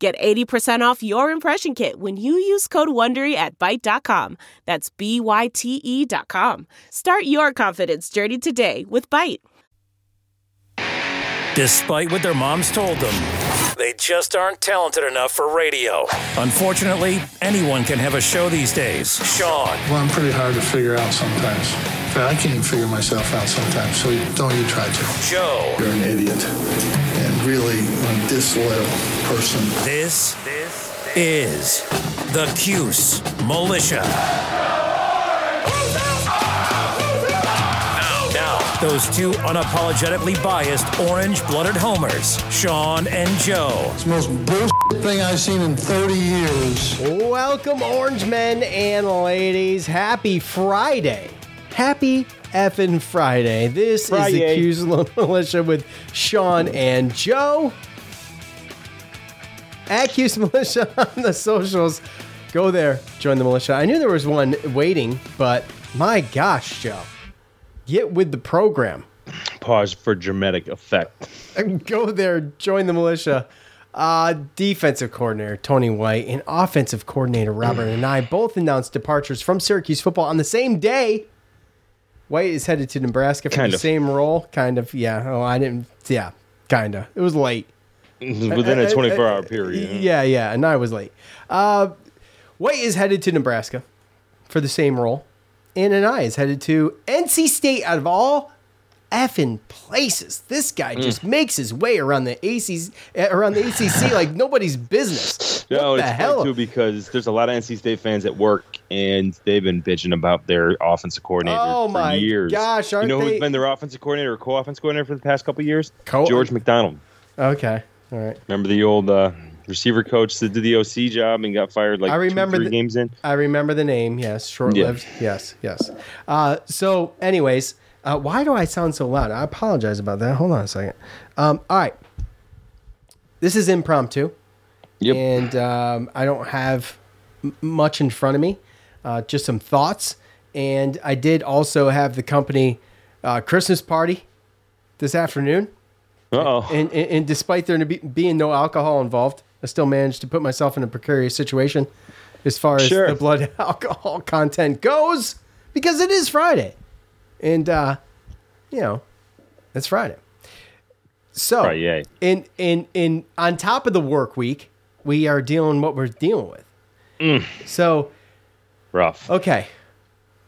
Get 80% off your impression kit when you use code WONDERY at Byte.com. That's B-Y-T-E dot com. Start your confidence journey today with Byte. Despite what their moms told them, they just aren't talented enough for radio. Unfortunately, anyone can have a show these days. Sean, Well, I'm pretty hard to figure out sometimes. In I can't even figure myself out sometimes, so don't you try to. Joe. You're an idiot. And really a disloyal person. This is the Cuse Militia. Now, those two unapologetically biased orange-blooded homers, Sean and Joe. It's the most bullshit thing I've seen in 30 years. Welcome, orange men and ladies. Happy Friday. Happy effing Friday. This is the Friday. Cuse Militia with Sean and Joe. At Militia on the socials. Go there, join the militia. I knew there was one waiting, but my gosh, Joe. Get with the program. Pause for dramatic effect. Go there, join the militia. Uh, defensive coordinator Tony White and offensive coordinator Robert Anae both announced departures from Syracuse football on the same day. White is headed to Nebraska for Kind the of. same role. Kind of, yeah. Oh, I didn't. Yeah, kind of. It was late. Within Uh, a uh, 24 uh, hour period. Yeah, yeah, and I was late. Uh, White is headed to Nebraska for the same role, and Anae is headed to NC State. Out of all effing places, this guy Mm. just makes his way around the ACC, uh, around the ACC like nobody's business. No, what it's hell? too because there's a lot of NC State fans at work, and they've been bitching about their offensive coordinator Oh for my years. gosh, aren't you know they- who's been their offensive coordinator or co-offensive coordinator for the past couple years? Co- George McDonald. Okay, all right. Remember the old uh, receiver coach that did the OC job and got fired like I remember two, three the- games in? I remember the name. Yes, short lived. Yes, yes. Uh, so, anyways, uh, why do I sound so loud? I apologize about that. Hold on a second. Um, all right. This is impromptu, Yep. and um, I don't have m- much in front of me. Uh, just some thoughts, and I did also have the company uh, Christmas party this afternoon. Uh-oh. And, and, and despite there be, being no alcohol involved, I still managed to put myself in a precarious situation as far as Sure. the blood alcohol content goes because it is Friday. And, uh, you know, it's Friday. So, Friday. in, in, in, on top of the work week, we are dealing what we're dealing with. Mm. So, Rough. okay.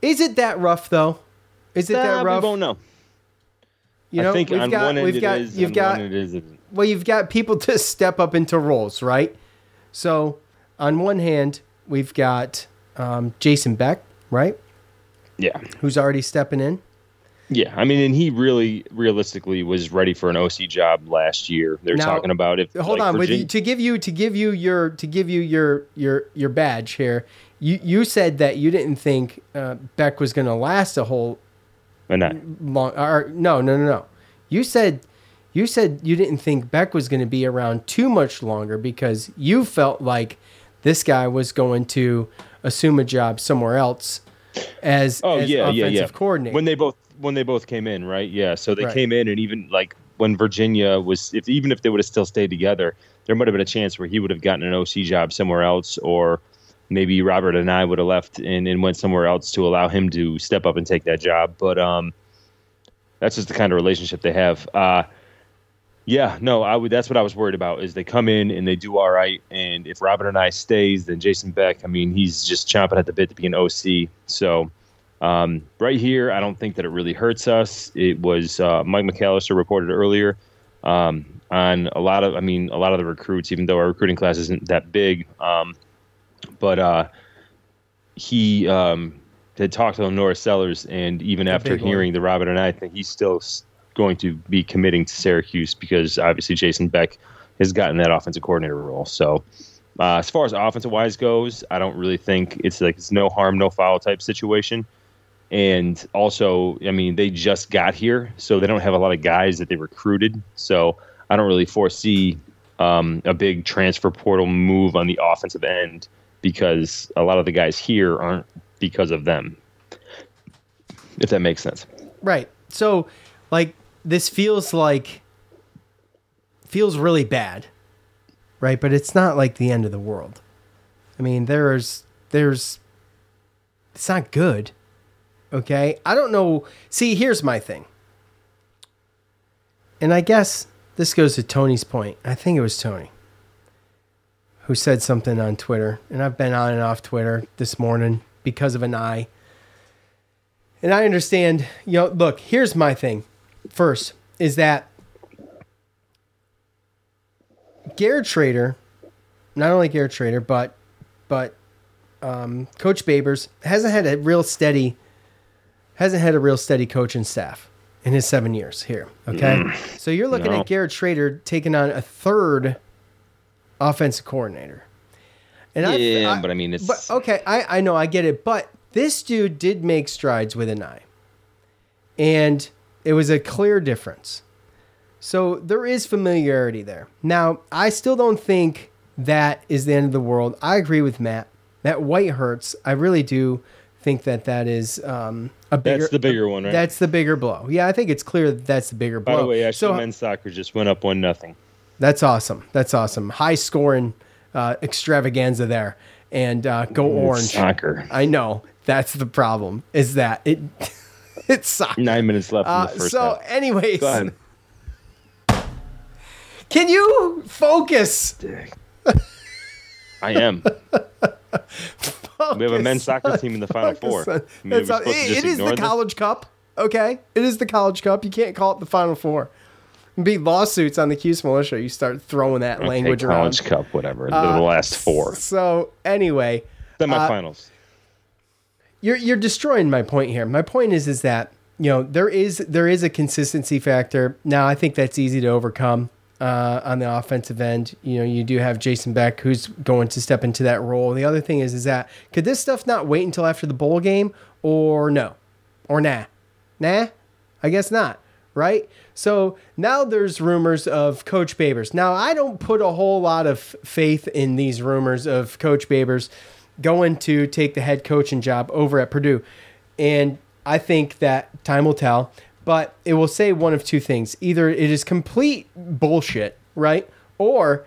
Is it that rough, though? Is it Nah, that rough? We won't know. You know, I think we've on got, one end we've it got, is, you've got, it isn't. well, you've got people to step up into roles, right? So, on one hand, we've got um, Jason Beck, right, Yeah. who's already stepping in. Yeah, I mean, and he really, realistically, was ready for an OC job last year. They're talking about if. Hold like, on, with Virgin- you, to give you to give you your to give you your your your badge here. You you said that you didn't think uh, Beck was going to last a whole Why not? long. Or, no, no, no, no. You said you said you didn't think Beck was going to be around too much longer because you felt like this guy was going to assume a job somewhere else as, Oh as yeah, offensive yeah, yeah. coordinator. When they both when they both came in, right? Yeah. So they Right. came in, and even like when Virginia was, if even if they would have still stayed together, there might have been a chance where he would have gotten an OC job somewhere else, or maybe Robert Anae would have left and, and went somewhere else to allow him to step up and take that job. But um, that's just the kind of relationship they have. Uh, yeah, no, I would. That's what I was worried about. Is they come in and they do all right, and if Robert Anae stays, then Jason Beck. I mean, he's just chomping at the bit to be an OC. So um, right here, I don't think that it really hurts us. It was uh, Mike McAllister reported earlier um, on a lot of. I mean, a lot of the recruits, even though our recruiting class isn't that big, um, but uh, he um, had talked to Norris Sellers, and even after big one. hearing the Robert Anae think he's still going to be committing to Syracuse because obviously Jason Beck has gotten that offensive coordinator role. So Uh, as far as offensive wise goes, I don't really think it's like it's no harm, no foul type situation. And also, I mean, they just got here, so they don't have a lot of guys that they recruited. So I don't really foresee um, a big transfer portal move on the offensive end because a lot of the guys here aren't because of them. If that makes sense. Right. So, like, this feels like feels really bad, right? But it's not like the end of the world. I mean, there's there's it's not good. Okay? I don't know. See, here's my thing. And I guess this goes to Tony's point. I think it was Tony who said something on Twitter, and I've been on and off Twitter this morning because of Anae. And I understand, you know, look, here's my thing. First, is that Garrett Shrader, not only Garrett Shrader, but but um, Coach Babers hasn't had a real steady hasn't had a real steady coaching staff in his seven years here. Okay, so you're looking No. at Garrett Shrader taking on a third offensive coordinator. And I- Yeah, I, but I mean, it's but okay, I, I know, I get it, but this dude did make strides with Anae, and it was a clear difference. So there is familiarity there. Now, I still don't think that is the end of the world. I agree with Matt. That white hurts. I really do think that that is um, a bigger. that's the bigger one, right? That's the bigger blow. Yeah, I think it's clear that that's the bigger blow. By the way, actually, so men's soccer just went up one nothing. That's awesome. That's awesome. High scoring uh, extravaganza there, and uh, go orange. Soccer. I know that's the problem. Is that it? it's soccer. Nine minutes left in Uh, the first so, half. anyways, can you focus? I am. We have a men's soccer team in the final four. Focus I on- mean, are we That's all- supposed to it- it is the this? College Cup. Okay, it is the College Cup. You can't call it the Final Four. Be lawsuits on the Cuse militia. You start throwing that Okay, language around. College Cup, whatever. the Uh, last four So anyway, semifinals. you're you're destroying my point here. My point is is that you know there is there is a consistency factor. Now I think that's easy to overcome uh, on the offensive end. You know you do have Jason Beck who's going to step into that role. The other thing is is that could this stuff not wait until after the bowl game or no or nah nah I guess not right. So now there's rumors of Coach Babers. Now I don't put a whole lot of faith in these rumors of Coach Babers going to take the head coaching job over at Purdue. And I think that time will tell, but it will say one of two things. Either it is complete bullshit, right? Or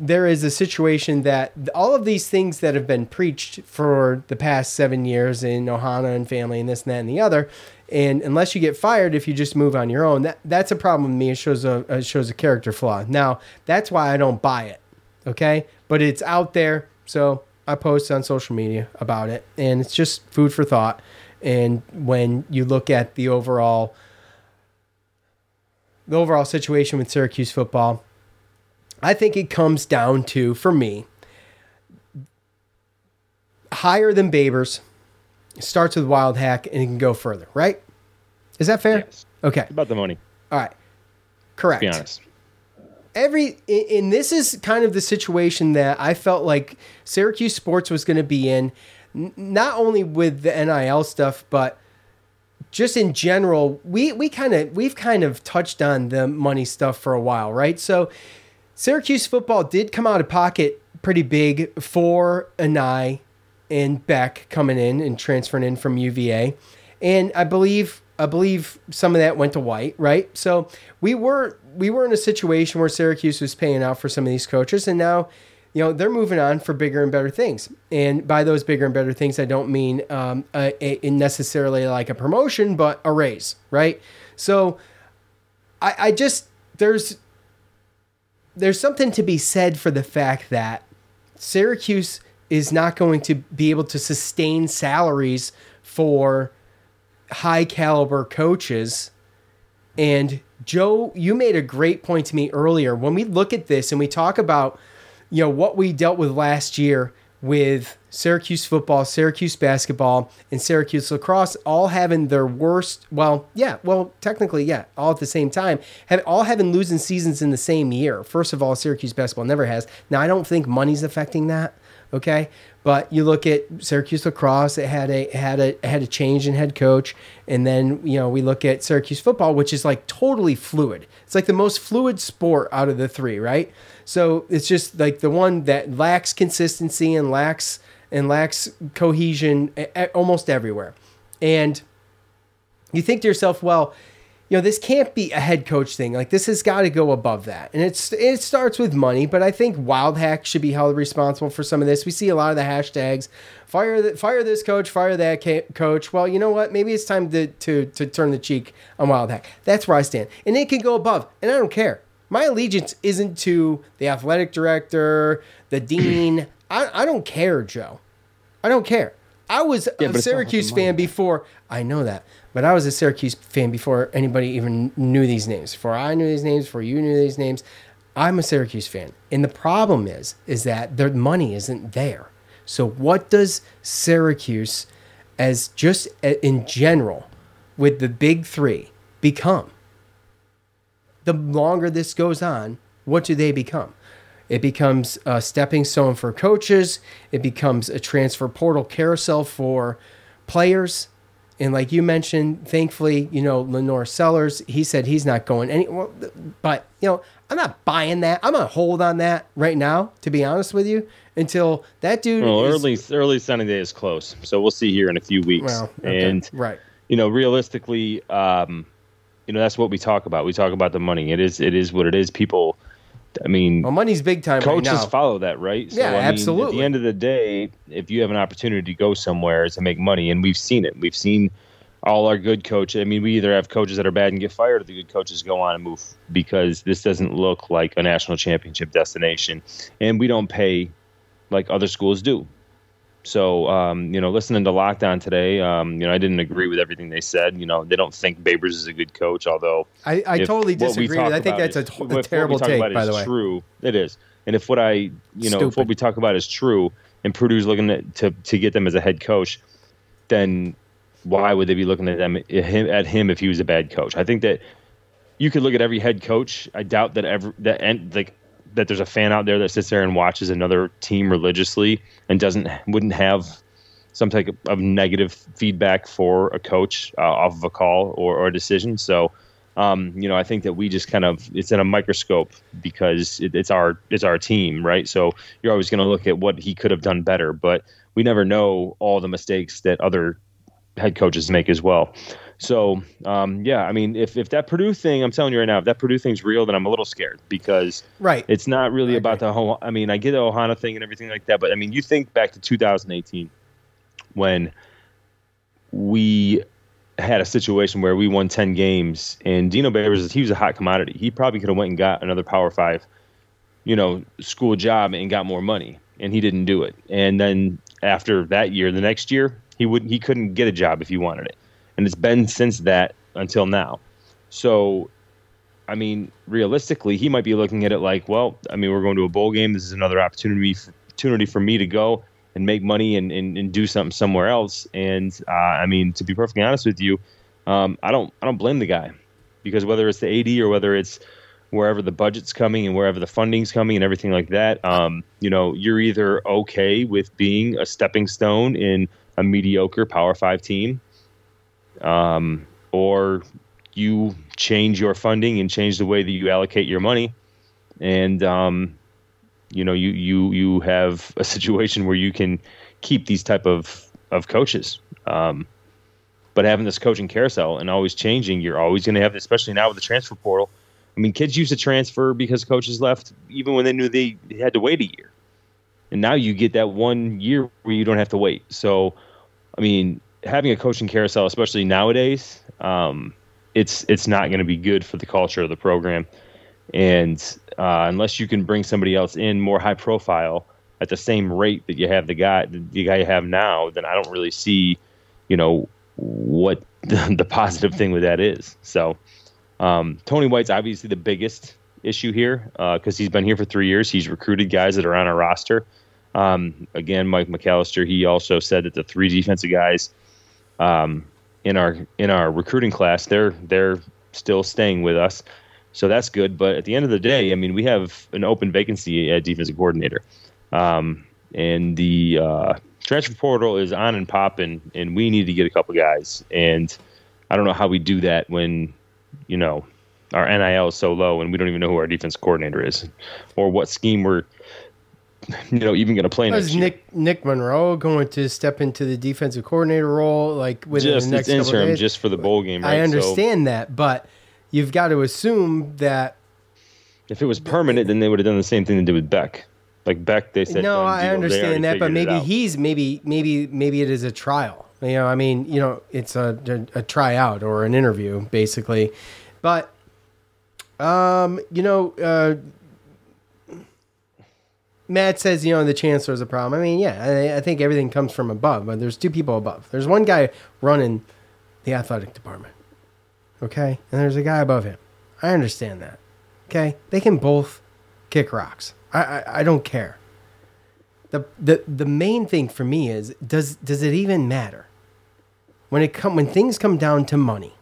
there is a situation that all of these things that have been preached for the past seven years in Ohana and family and this and that and the other, and unless you get fired, if you just move on your own, that that's a problem with me. It shows a it shows a character flaw. Now that's why I don't buy it. Okay, but it's out there, so I post on social media about it, and it's just food for thought. And when you look at the overall the overall situation with Syracuse football, I think it comes down to, for me, higher than Babers, starts with Wildhack, and it can go further, right? Is that fair? Yes. Okay. About the money. All right. Correct. Be honest. Every and- and this is kind of the situation that I felt like Syracuse sports was going to be in, not only with the NIL stuff, but just in general. We we kind of we've kind of touched on the money stuff for a while, right? So Syracuse football did come out of pocket pretty big for Anae and Beck coming in and transferring in from UVA. And I believe I believe some of that went to White, right? So we were we were in a situation where Syracuse was paying out for some of these coaches and now you know they're moving on for bigger and better things and by those bigger and better things i don't mean um, a, a, necessarily like a promotion but a raise right so I, I just there's there's something to be said for the fact that Syracuse is not going to be able to sustain salaries for high caliber coaches. And Joe, you made a great point to me earlier. When we look at this and we talk about, you know, what we dealt with last year with Syracuse football, Syracuse basketball, and Syracuse lacrosse all having their worst. Well, yeah, well, technically, yeah, all at the same time, have all having losing seasons in the same year. First of all, Syracuse basketball never has. Now, I don't think money's affecting that. Okay, but you look at Syracuse lacrosse; it had a had a had a change in head coach, and then you know we look at Syracuse football, which is like totally fluid. It's like the most fluid sport out of the three, right? So it's just like the one that lacks consistency and lacks and lacks cohesion almost everywhere. And you think to yourself, well, you know, this can't be a head coach thing. Like this has got to go above that. And it's it starts with money, but I think Wildhack should be held responsible for some of this. We see a lot of the hashtags fire the, fire this coach, fire that coach. Well, you know what? Maybe it's time to, to to turn the cheek on Wildhack. That's where I stand. And it can go above, and I don't care. My allegiance isn't to the athletic director, the dean. I, I don't care, Joe. I don't care. I was yeah, a Syracuse fan before. I know that, but I was a Syracuse fan before anybody even knew these names. Before I knew these names, before you knew these names, I'm a Syracuse fan. And the problem is, is that their money isn't there. So what does Syracuse, as just uh, in general, with the big three, become? the longer this goes on, what do they become? It becomes a stepping stone for coaches. It becomes a transfer portal carousel for players. And like you mentioned, thankfully, you know, LaNorris Sellers, he said he's not going any. Well, but you know, I'm not buying that. I'm gonna hold on that right now, to be honest with you, until that dude. Well, is, early early signing day is close, so we'll see here in a few weeks. Well, okay. and right, you know, realistically, um, you know that's what we talk about. We talk about the money. It is it is what it is. People, I mean, well, money's big time. Coaches right follow that, right? So, yeah, I mean, absolutely. At the end of the day, if you have an opportunity to go somewhere to make money, and we've seen it, we've seen all our good coaches. I mean, we either have coaches that are bad and get fired, or the good coaches go on and move because this doesn't look like a national championship destination, and we don't pay like other schools do. So, um, you know, listening to Locked On today, um, you know, I didn't agree with everything they said. You know, they don't think Babers is a good coach, although I, I totally disagree. I think that's is, a, a terrible take, by the way. True, it is. And if what I, you know, Stupid. if what we talk about is true, and Purdue's looking at, to to get them as a head coach, then why would they be looking at them at him if he was a bad coach? I think that you could look at every head coach. I doubt that ever that and like that there's a fan out there that sits there and watches another team religiously and doesn't wouldn't have some type of negative feedback for a coach uh, off of a call or, or a decision. So, um, you know, I think that we just kind of it's in a microscope because it, it's our it's our team, right? So you're always going to look at what he could have done better, but we never know all the mistakes that other head coaches make as well. So um, yeah, I mean, if if that Purdue thing, I'm telling you right now, if that Purdue thing's real, then I'm a little scared because right, it's not really about the whole. I mean, I get the Ohana thing and everything like that, but I mean, you think back to 2018 when we had a situation where we won 10 games and Dino Babers, he was a hot commodity. He probably could have went and got another Power Five, you know, school job and got more money, and he didn't do it. And then after that year, the next year, he wouldn't, he couldn't get a job if he wanted it and it's been since that until now. So, I mean, realistically, he might be looking at it like, well, I mean, we're going to a bowl game. This is another opportunity for, opportunity for me to go and make money and, and, and do something somewhere else. And uh, I mean, to be perfectly honest with you, um, I don't I don't blame the guy because whether it's the AD or whether it's wherever the budget's coming and wherever the funding's coming and everything like that, um, you know, you're either okay with being a stepping stone in a mediocre Power Five team um, or you change your funding and change the way that you allocate your money, and um, you know you you you have a situation where you can keep these type of of coaches. Um, but having this coaching carousel and always changing, you're always going to have, especially now with the transfer portal. I mean, kids used to transfer because coaches left, even when they knew they had to wait a year. And now you get that one year where you don't have to wait. So, I mean, having a coaching carousel, especially nowadays, um, it's it's not going to be good for the culture of the program. And uh, unless you can bring somebody else in more high profile at the same rate that you have the guy the guy you have now, then I don't really see, you know, what the, the positive thing with that is. So um, Tony White's obviously the biggest issue here because uh, he's been here for three years. He's recruited guys that are on our roster. Um, again, Mike McAllister, he also said that the three defensive guys um, in our in our recruiting class, they're they're still staying with us. So that's good. But at the end of the day, I mean, we have an open vacancy at defensive coordinator. Um, and the uh, transfer portal is on and popping, and we need to get a couple guys. And I don't know how we do that when, you know, our NIL is so low and we don't even know who our defense coordinator is or what scheme we're, you know, even going to play next Was year. Nick Nick Monroe going to step into the defensive coordinator role like within just the next it's interim, days? just for the bowl game. Right? I So understand that, but you've got to assume that. if it was permanent, then they would have done the same thing they did with Beck. Like Beck, they said. no, I deal. They already understand that, but maybe he's maybe maybe maybe it is a trial. You know, I mean, you know, it's a a, a tryout or an interview basically, but um, you know, uh, Matt says, you know, the chancellor's a problem. I mean, yeah, I, I think everything comes from above, but there's two people above. There's one guy running the athletic department, okay, and there's a guy above him. I understand that. Okay, they can both kick rocks. I I, I don't care. The, the the main thing for me is does does it even matter when it come when things come down to money?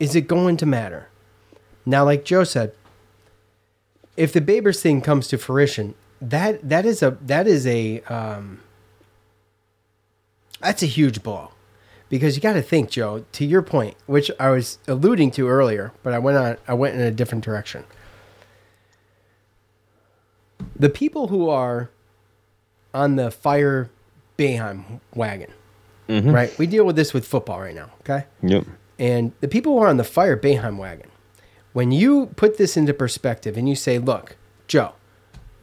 Is it going to matter? Now, like Joe said, if the Babers thing comes to fruition, that that is a that is a um, that's a huge blow because you got to think, Joe. To your point, which I was alluding to earlier, but I went on I went in a different direction. The people who are on the fire Boeheim wagon, right? We deal with this with football right now, okay? Yep. And the people who are on the fire Boeheim wagon, when you put this into perspective and you say, look, Joe,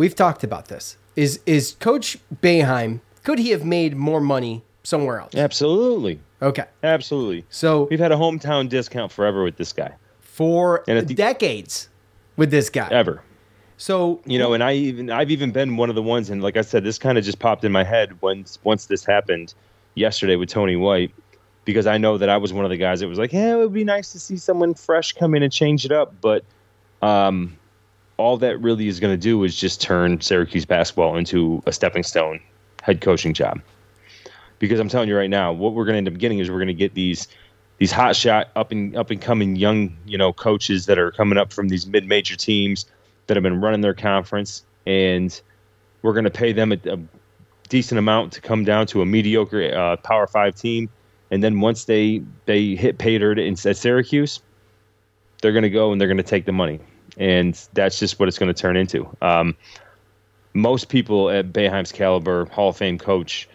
we've talked about this. Is is Coach Boeheim, could he have made more money somewhere else? Absolutely. Okay. Absolutely. So We've had a hometown discount forever with this guy. for the- decades with this guy. Ever. So You know, and I even I've even been one of the ones and like I said, this kind of just popped in my head once once this happened yesterday with Tony White. Because I know that I was one of the guys that was like, Yeah, it would be nice to see someone fresh come in and change it up. But um all that really is gonna do is just turn Syracuse basketball into a stepping stone head coaching job. Because I'm telling you right now, what we're gonna end up getting is we're gonna get these these hot shot up and up and coming young, you know, coaches that are coming up from these mid major teams that have been running their conference, and we're going to pay them a, a decent amount to come down to a mediocre uh, Power Five team, and then once they they hit pay dirt at Syracuse, they're going to go and they're going to take the money, and that's just what it's going to turn into. Um, most people at Boeheim's caliber, Hall of Fame coach,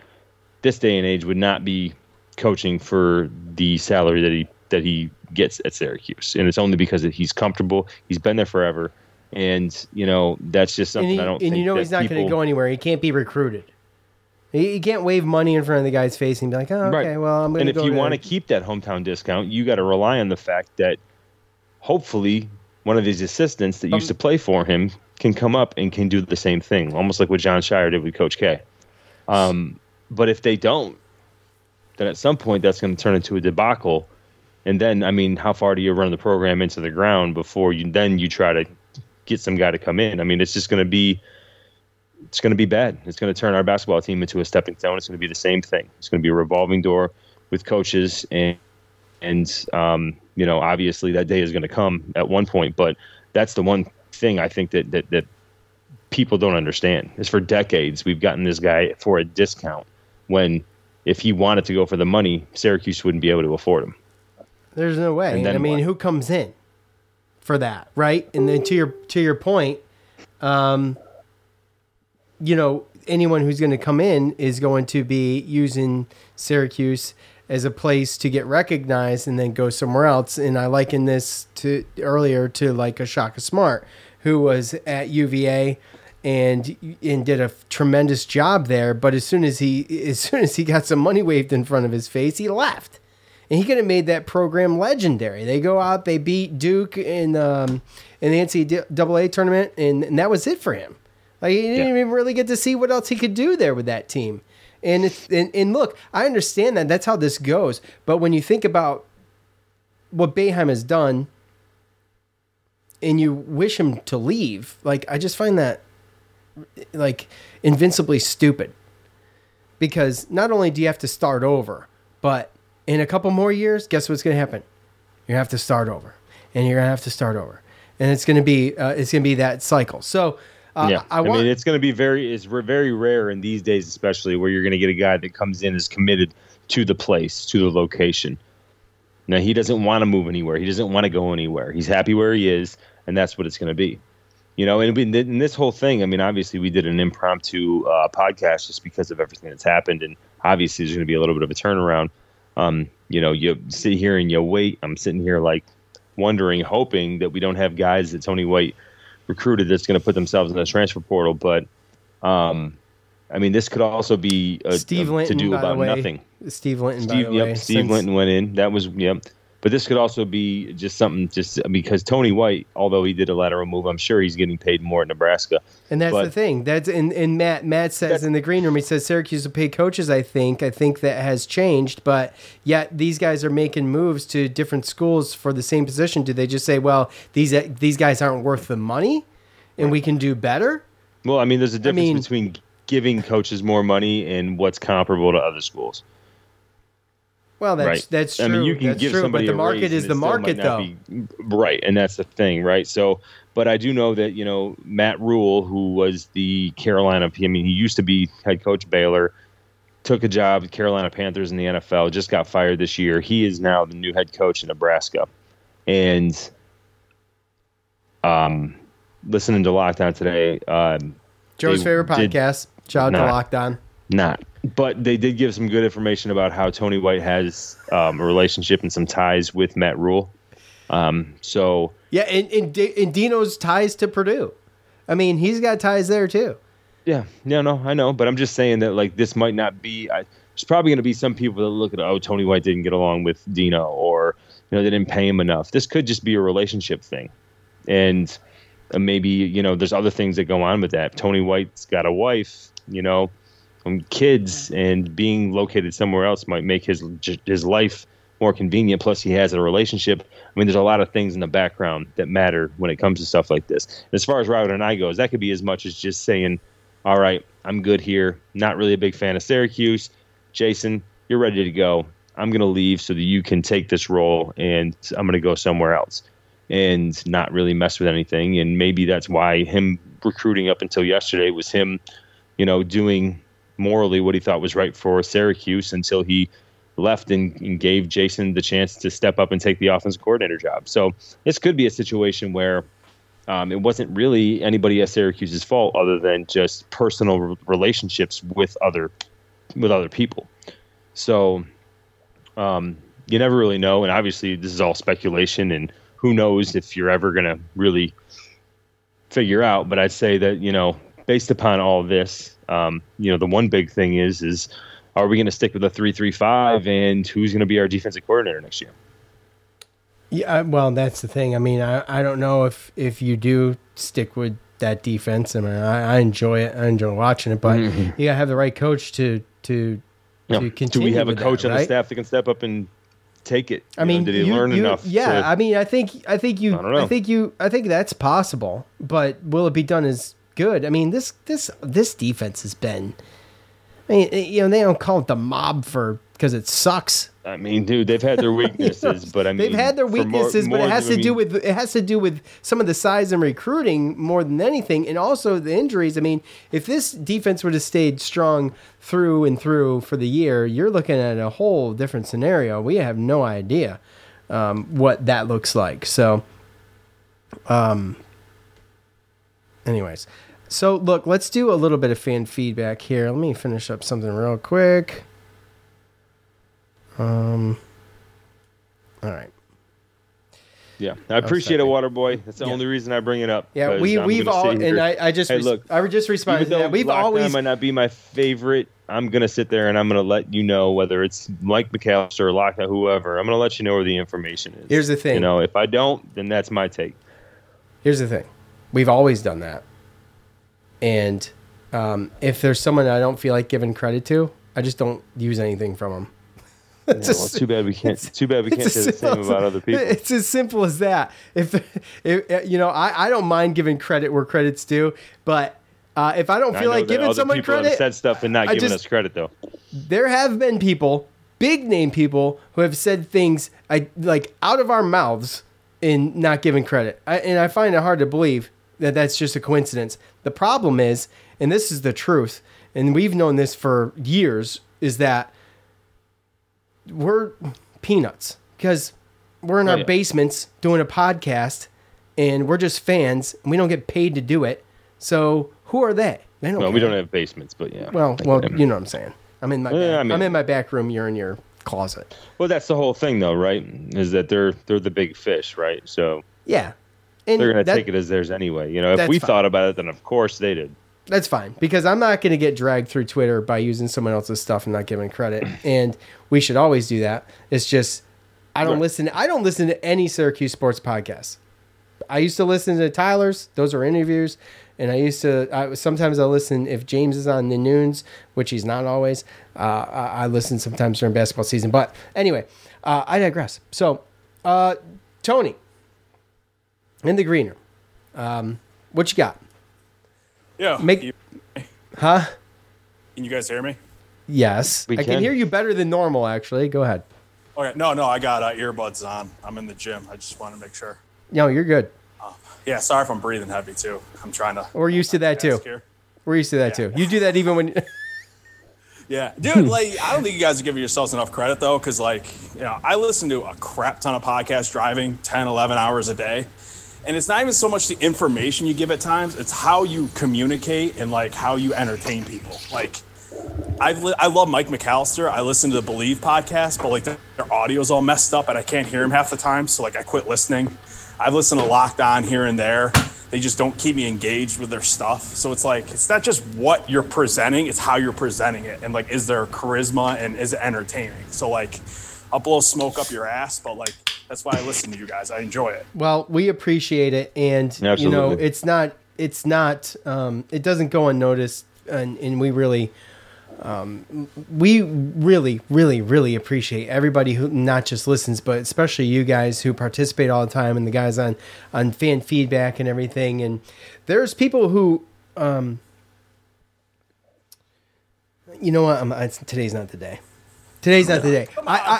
this day and age would not be coaching for the salary that he that he gets at Syracuse, and it's only because he's comfortable. He's been there forever, and you know that's just something he- I don't. and you know he's not going to go anywhere. He can't be recruited. He, he can't wave money in front of the guy's face and be like, "Oh, okay, Right. well, I'm going And if you want to keep that hometown discount, you got to rely on the fact that hopefully one of his assistants that Um, used to play for him can come up and can do the same thing, almost like what Jon Scheyer did with Coach K. Um, but if they don't, then at some point that's going to turn into a debacle. And then, I mean, how far do you run the program into the ground before you then you try to get some guy to come in? I mean, it's just going to be it's going to be bad. It's going to turn our basketball team into a stepping stone. It's going to be the same thing. It's going to be a revolving door with coaches and and um, you know obviously that day is going to come at one point. But that's the one thing I think that that that people don't understand is for decades we've gotten this guy for a discount when if he wanted to go for the money, Syracuse wouldn't be able to afford him. There's no way. And I mean, what? who comes in for that, right? And then to your to your point, um, you know, anyone who's going to come in is going to be using Syracuse as a place to get recognized and then go somewhere else. And I liken this to earlier to like a Shaka Smart, who was at UVA and and did a tremendous job there. But as soon as he as soon as he got some money waved in front of his face, he left. And he could have made that program legendary. They go out, they beat Duke in um, in the NCAA tournament, and, and that was it for him. Like he didn't Yeah. even really get to see what else he could do there with that team. And it's and, and look, I understand that that's how this goes. But when you think about what Boeheim has done, and you wish him to leave, like I just find that like invincibly stupid because not only do you have to start over, but in a couple more years, guess what's going to happen? You have to start over, and you're going to have to start over, and it's going to be uh, it's going to be that cycle. So. Uh, yeah, I, I, want, mean, it's going to be very, it's very rare in these days, especially where you're going to get a guy that comes in is committed to the place, to the location. Now he doesn't want to move anywhere. He doesn't want to go anywhere. He's happy where he is, and that's what it's going to be. You know, and in this whole thing, I mean, obviously we did an impromptu uh, podcast just because of everything that's happened, and obviously there's going to be a little bit of a turnaround. Um, you know, you sit here and you wait. I'm sitting here like wondering, hoping that we don't have guys that Tony White recruited that's going to put themselves in the transfer portal. But um, I mean, this could also be a, Steve Linton, to do about way. nothing. Steve Linton, Steve, yep, Steve since- Linton went in. That was yep. But this could also be just something, just because Tony White, although he did a lateral move, I'm sure he's getting paid more at Nebraska. And that's But- the thing. That's and, and Matt Matt says in the green room, he says Syracuse will pay coaches. I think I think that has changed, but yet these guys are making moves to different schools for the same position. Do they just say, well, these these guys aren't worth the money, and we can do better? Well, I mean, there's a difference mean- between giving coaches more money and what's comparable to other schools. Well, that's right. that's true. I mean, you can that's give true, somebody but the market is the it still might market, though. be- right, and that's the thing, right? So, but I do know that you know Matt Rhule, who was the Carolina, I mean, he used to be head coach Baylor, took a job at Carolina Panthers in the NFL, just got fired this year. He is now the new head coach in Nebraska, and um, listening to Locked On today, um, Joe's favorite podcast. Shout out to Locked On. Not. But they did give some good information about how Tony White has um, a relationship and some ties with Matt Rhule. Um, so Yeah, and, and, D- and Dino's ties to Purdue. I mean, he's got ties there too. yeah, no, no, I know, but I'm just saying that like this might not be. I, there's probably going to be some people that look at oh Tony White didn't get along with Dino or you know they didn't pay him enough. This could just be a relationship thing, and uh, maybe you know there's other things that go on with that. Tony White's got a wife, you know, and kids, and being located somewhere else might make his his life more convenient. Plus, he has a relationship. I mean, there's a lot of things in the background that matter when it comes to stuff like this. As far as Robert Anae goes, that could be as much as just saying, "All right, I'm good here. Not really a big fan of Syracuse. Jason, you're ready to go. I'm going to leave so that you can take this role, and I'm going to go somewhere else." And not really mess with anything. And maybe that's why him recruiting up until yesterday was him, you know, doing morally what he thought was right for Syracuse until he left and, and gave Jason the chance to step up and take the offensive coordinator job. So this could be a situation where um, it wasn't really anybody at Syracuse's fault other than just personal re- relationships with other with other people. So um, you never really know, and obviously this is all speculation, and who knows if you're ever gonna really figure out. But I'd say that you know, based upon all this, um, you know, the one big thing is is are we going to stick with a three three five, and who's going to be our defensive coordinator next year? Yeah, well, that's the thing. I mean, I, I don't know if if you do stick with that defense. I mean, I, I enjoy it. I enjoy watching it, but you gotta have the right coach to to You to know, continue. do we have a coach that, on the staff that can step up and take it? I You know, mean, did he you- learn you- enough? Yeah, to- I mean, I think I think you I don't know. think you I think that's possible, but will it be done as good? I mean, this this this defense has been. I mean, you know, they don't call it the mob for because it sucks. I mean, dude, they've had their weaknesses, but I mean, They've had their for more- weaknesses, but more it has to I do mean, with it has to do with some of the size and recruiting more than anything, and also the injuries. I mean, if this defense would have stayed strong through and through for the year, you're looking at a whole different scenario. We have no idea um, what that looks like. So, um, anyways, so look, let's do a little bit of fan feedback here. Let me finish up something real quick. Um. All right. Yeah, I appreciate it, second. Waterboy. That's the Yeah. only reason I bring it up. Yeah, we I'm we've all and I, I just Hey, look, I would just responded even to that. We've always might not be my favorite. I'm gonna sit there and I'm gonna let you know whether it's Mike McAllister or Locked On, whoever. I'm gonna let you know where the information is. Here's the thing. You know, if I don't, then that's my take. here's the thing. We've always done that. And um, if there's someone I don't feel like giving credit to, I just don't use anything from them. Yeah, well, it's too bad we can't. Too bad we can't say the same as- about other people. It's as simple as that. If, if you know, I, I don't mind giving credit where credit's due, but Uh, if I don't feel know like giving someone credit, said stuff and not I giving just- us credit though. there have been people, big name people, who have said things I like out of our mouths in not giving credit. I, and I find it hard to believe that that's just a coincidence. The problem is, and this is the truth, and we've known this for years, is that we're peanuts because we're in Oh, our yeah. basements doing a podcast and we're just fans and we don't get paid to do it. So who are they? They don't Well, we don't have basements, but yeah. Well, well, you know what I'm saying. I'm in my Yeah, back, I mean- I'm in my back room. You're in your closet. Well, that's the whole thing, though, right? Is that they're they're the big fish, right? So Yeah, and they're gonna take it as theirs anyway. You know, if we fine. thought about it, then of course they did. That's fine because I'm not going to get dragged through Twitter by using someone else's stuff and not giving credit. And we should always do that. It's just I don't Right. listen. I don't listen to any Syracuse sports podcasts. I used to listen to Tyler's; those are interviews. And I used to I, sometimes I listen if James is on the noons, which he's not always. Uh, I, I listen sometimes during basketball season. But anyway, uh, I digress. So, uh, Tony, in the green room, um, what you got? Yeah. Make- you, Huh? can you guys hear me? Yes, We I can can. hear you better than normal. Actually, go ahead. Okay. No, no, I got uh, earbuds on. I'm in the gym. I just want to make sure. No, you're good. Yeah. Sorry if I'm breathing heavy too. I'm trying to. We're used to that too. here. We're used to that Yeah. too. You do that even when. Yeah, dude. Like, I don't think you guys are giving yourselves enough credit though, because like, you know, I listen to a crap ton of podcasts driving 10, 11 hours a day, and it's not even so much the information you give at times; it's how you communicate and like how you entertain people. Like, I li- I love Mike McAllister. I listen to the Believe podcast, but like their, their audio's all messed up and I can't hear him half the time. So like I quit listening. I've listened to Locked On here and there. They just don't keep me engaged with their stuff. So it's like it's not just what you're presenting; it's how you're presenting it, and like is there charisma and is it entertaining? So like, I'll blow smoke up your ass, but like that's why I listen to you guys. I enjoy it. well, we appreciate it, and you know, it's not. It's not. Um, it doesn't go unnoticed, and, and we really. Um, we really, really, really appreciate everybody who not just listens, but especially you guys who participate all the time, and the guys on on fan feedback and everything. And there's people who, um, you know what? I'm, it's, today's not the day. Today's not the day. I,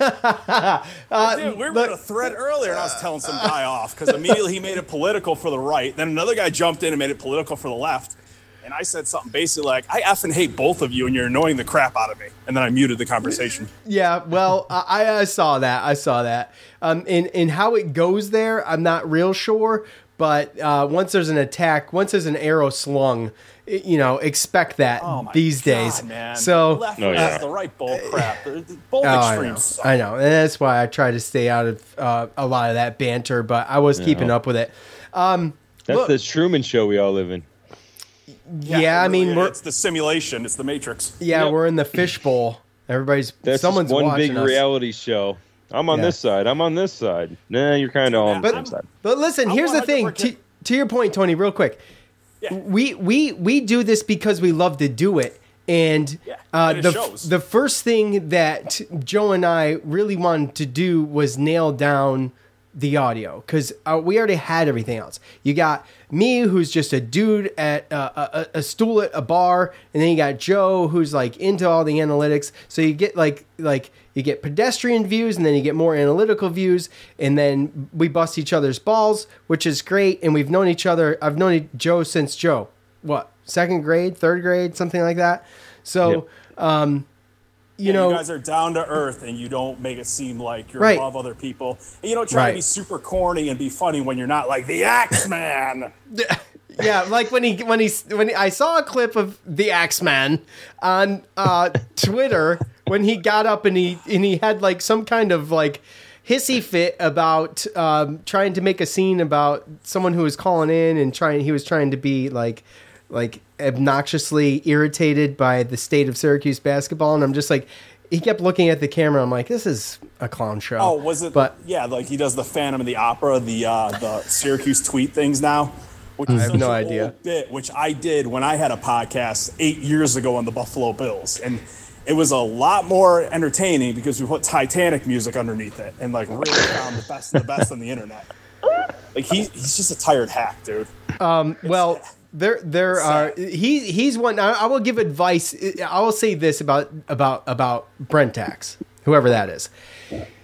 I, I, Dude, we were in a thread earlier, and I was telling some guy off because immediately he made it political for the right. Then another guy jumped in and made it political for the left. And I said something basically like, "I effing hate both of you, and you're annoying the crap out of me." And then I muted the conversation. Yeah, well, I, I saw that. I saw that. Um, and and how it goes there, I'm not real sure. But uh, once there's an attack, once there's an arrow slung, you know, expect that Oh my these God, days. man. So left Oh, versus yeah. the right bull crap. They're- they're Both Oh, I know. extremes. I know, and that's why I try to stay out of uh, a lot of that banter. But I was keeping up with it. That's Look- the Truman Show we all live in. Yeah, it I mean, really- we're it's the simulation. It's the Matrix. yeah, Yep. we're in the fishbowl. Everybody's That's someone's one watching big us. reality show. I'm on Yeah. this side. I'm on this side. Nah, you're kind of all on the But- same side. But listen, I'm here's the thing. To, to your point, Tony, real quick. Yeah. We we we do this because we love to do it. And Yeah, uh, and the shows. the first thing that Joe and I really wanted to do was nail down the audio because uh, we already had everything else. You got me, who's just a dude at uh, a, a stool at a bar, and then you got Joe, who's like into all the analytics. So you get like like you get pedestrian views, and then you get more analytical views, and then we bust each other's balls, which is great. And we've known each other. I've known Joe since Joe, what second grade, third grade, something like that. So. Um, you You know, you guys are down to earth, and you don't make it seem like you're Right. above other people. And you don't try Right. to be super corny and be funny when you're not like the Axeman. yeah, like when he when he when he, I saw a clip of the Axeman on uh, Twitter when he got up and he and he had like some kind of like hissy fit about um, trying to make a scene about someone who was calling in and trying he was trying to be like like obnoxiously irritated by the state of Syracuse basketball and I'm just like he kept looking at the camera I'm like this is a clown show Oh, was it? but yeah, like he does the Phantom of the Opera, the uh, the Syracuse tweet things now. Which is have no idea. Bit which I did when I had a podcast eight years ago on the Buffalo Bills, and it was a lot more entertaining because we put Titanic music underneath it and like really found the best of the best on the internet. Like he, he's just a tired hack, dude. Well, there there are he he's one. I, I will give advice. I will say this about about about Brent Axe, whoever that is,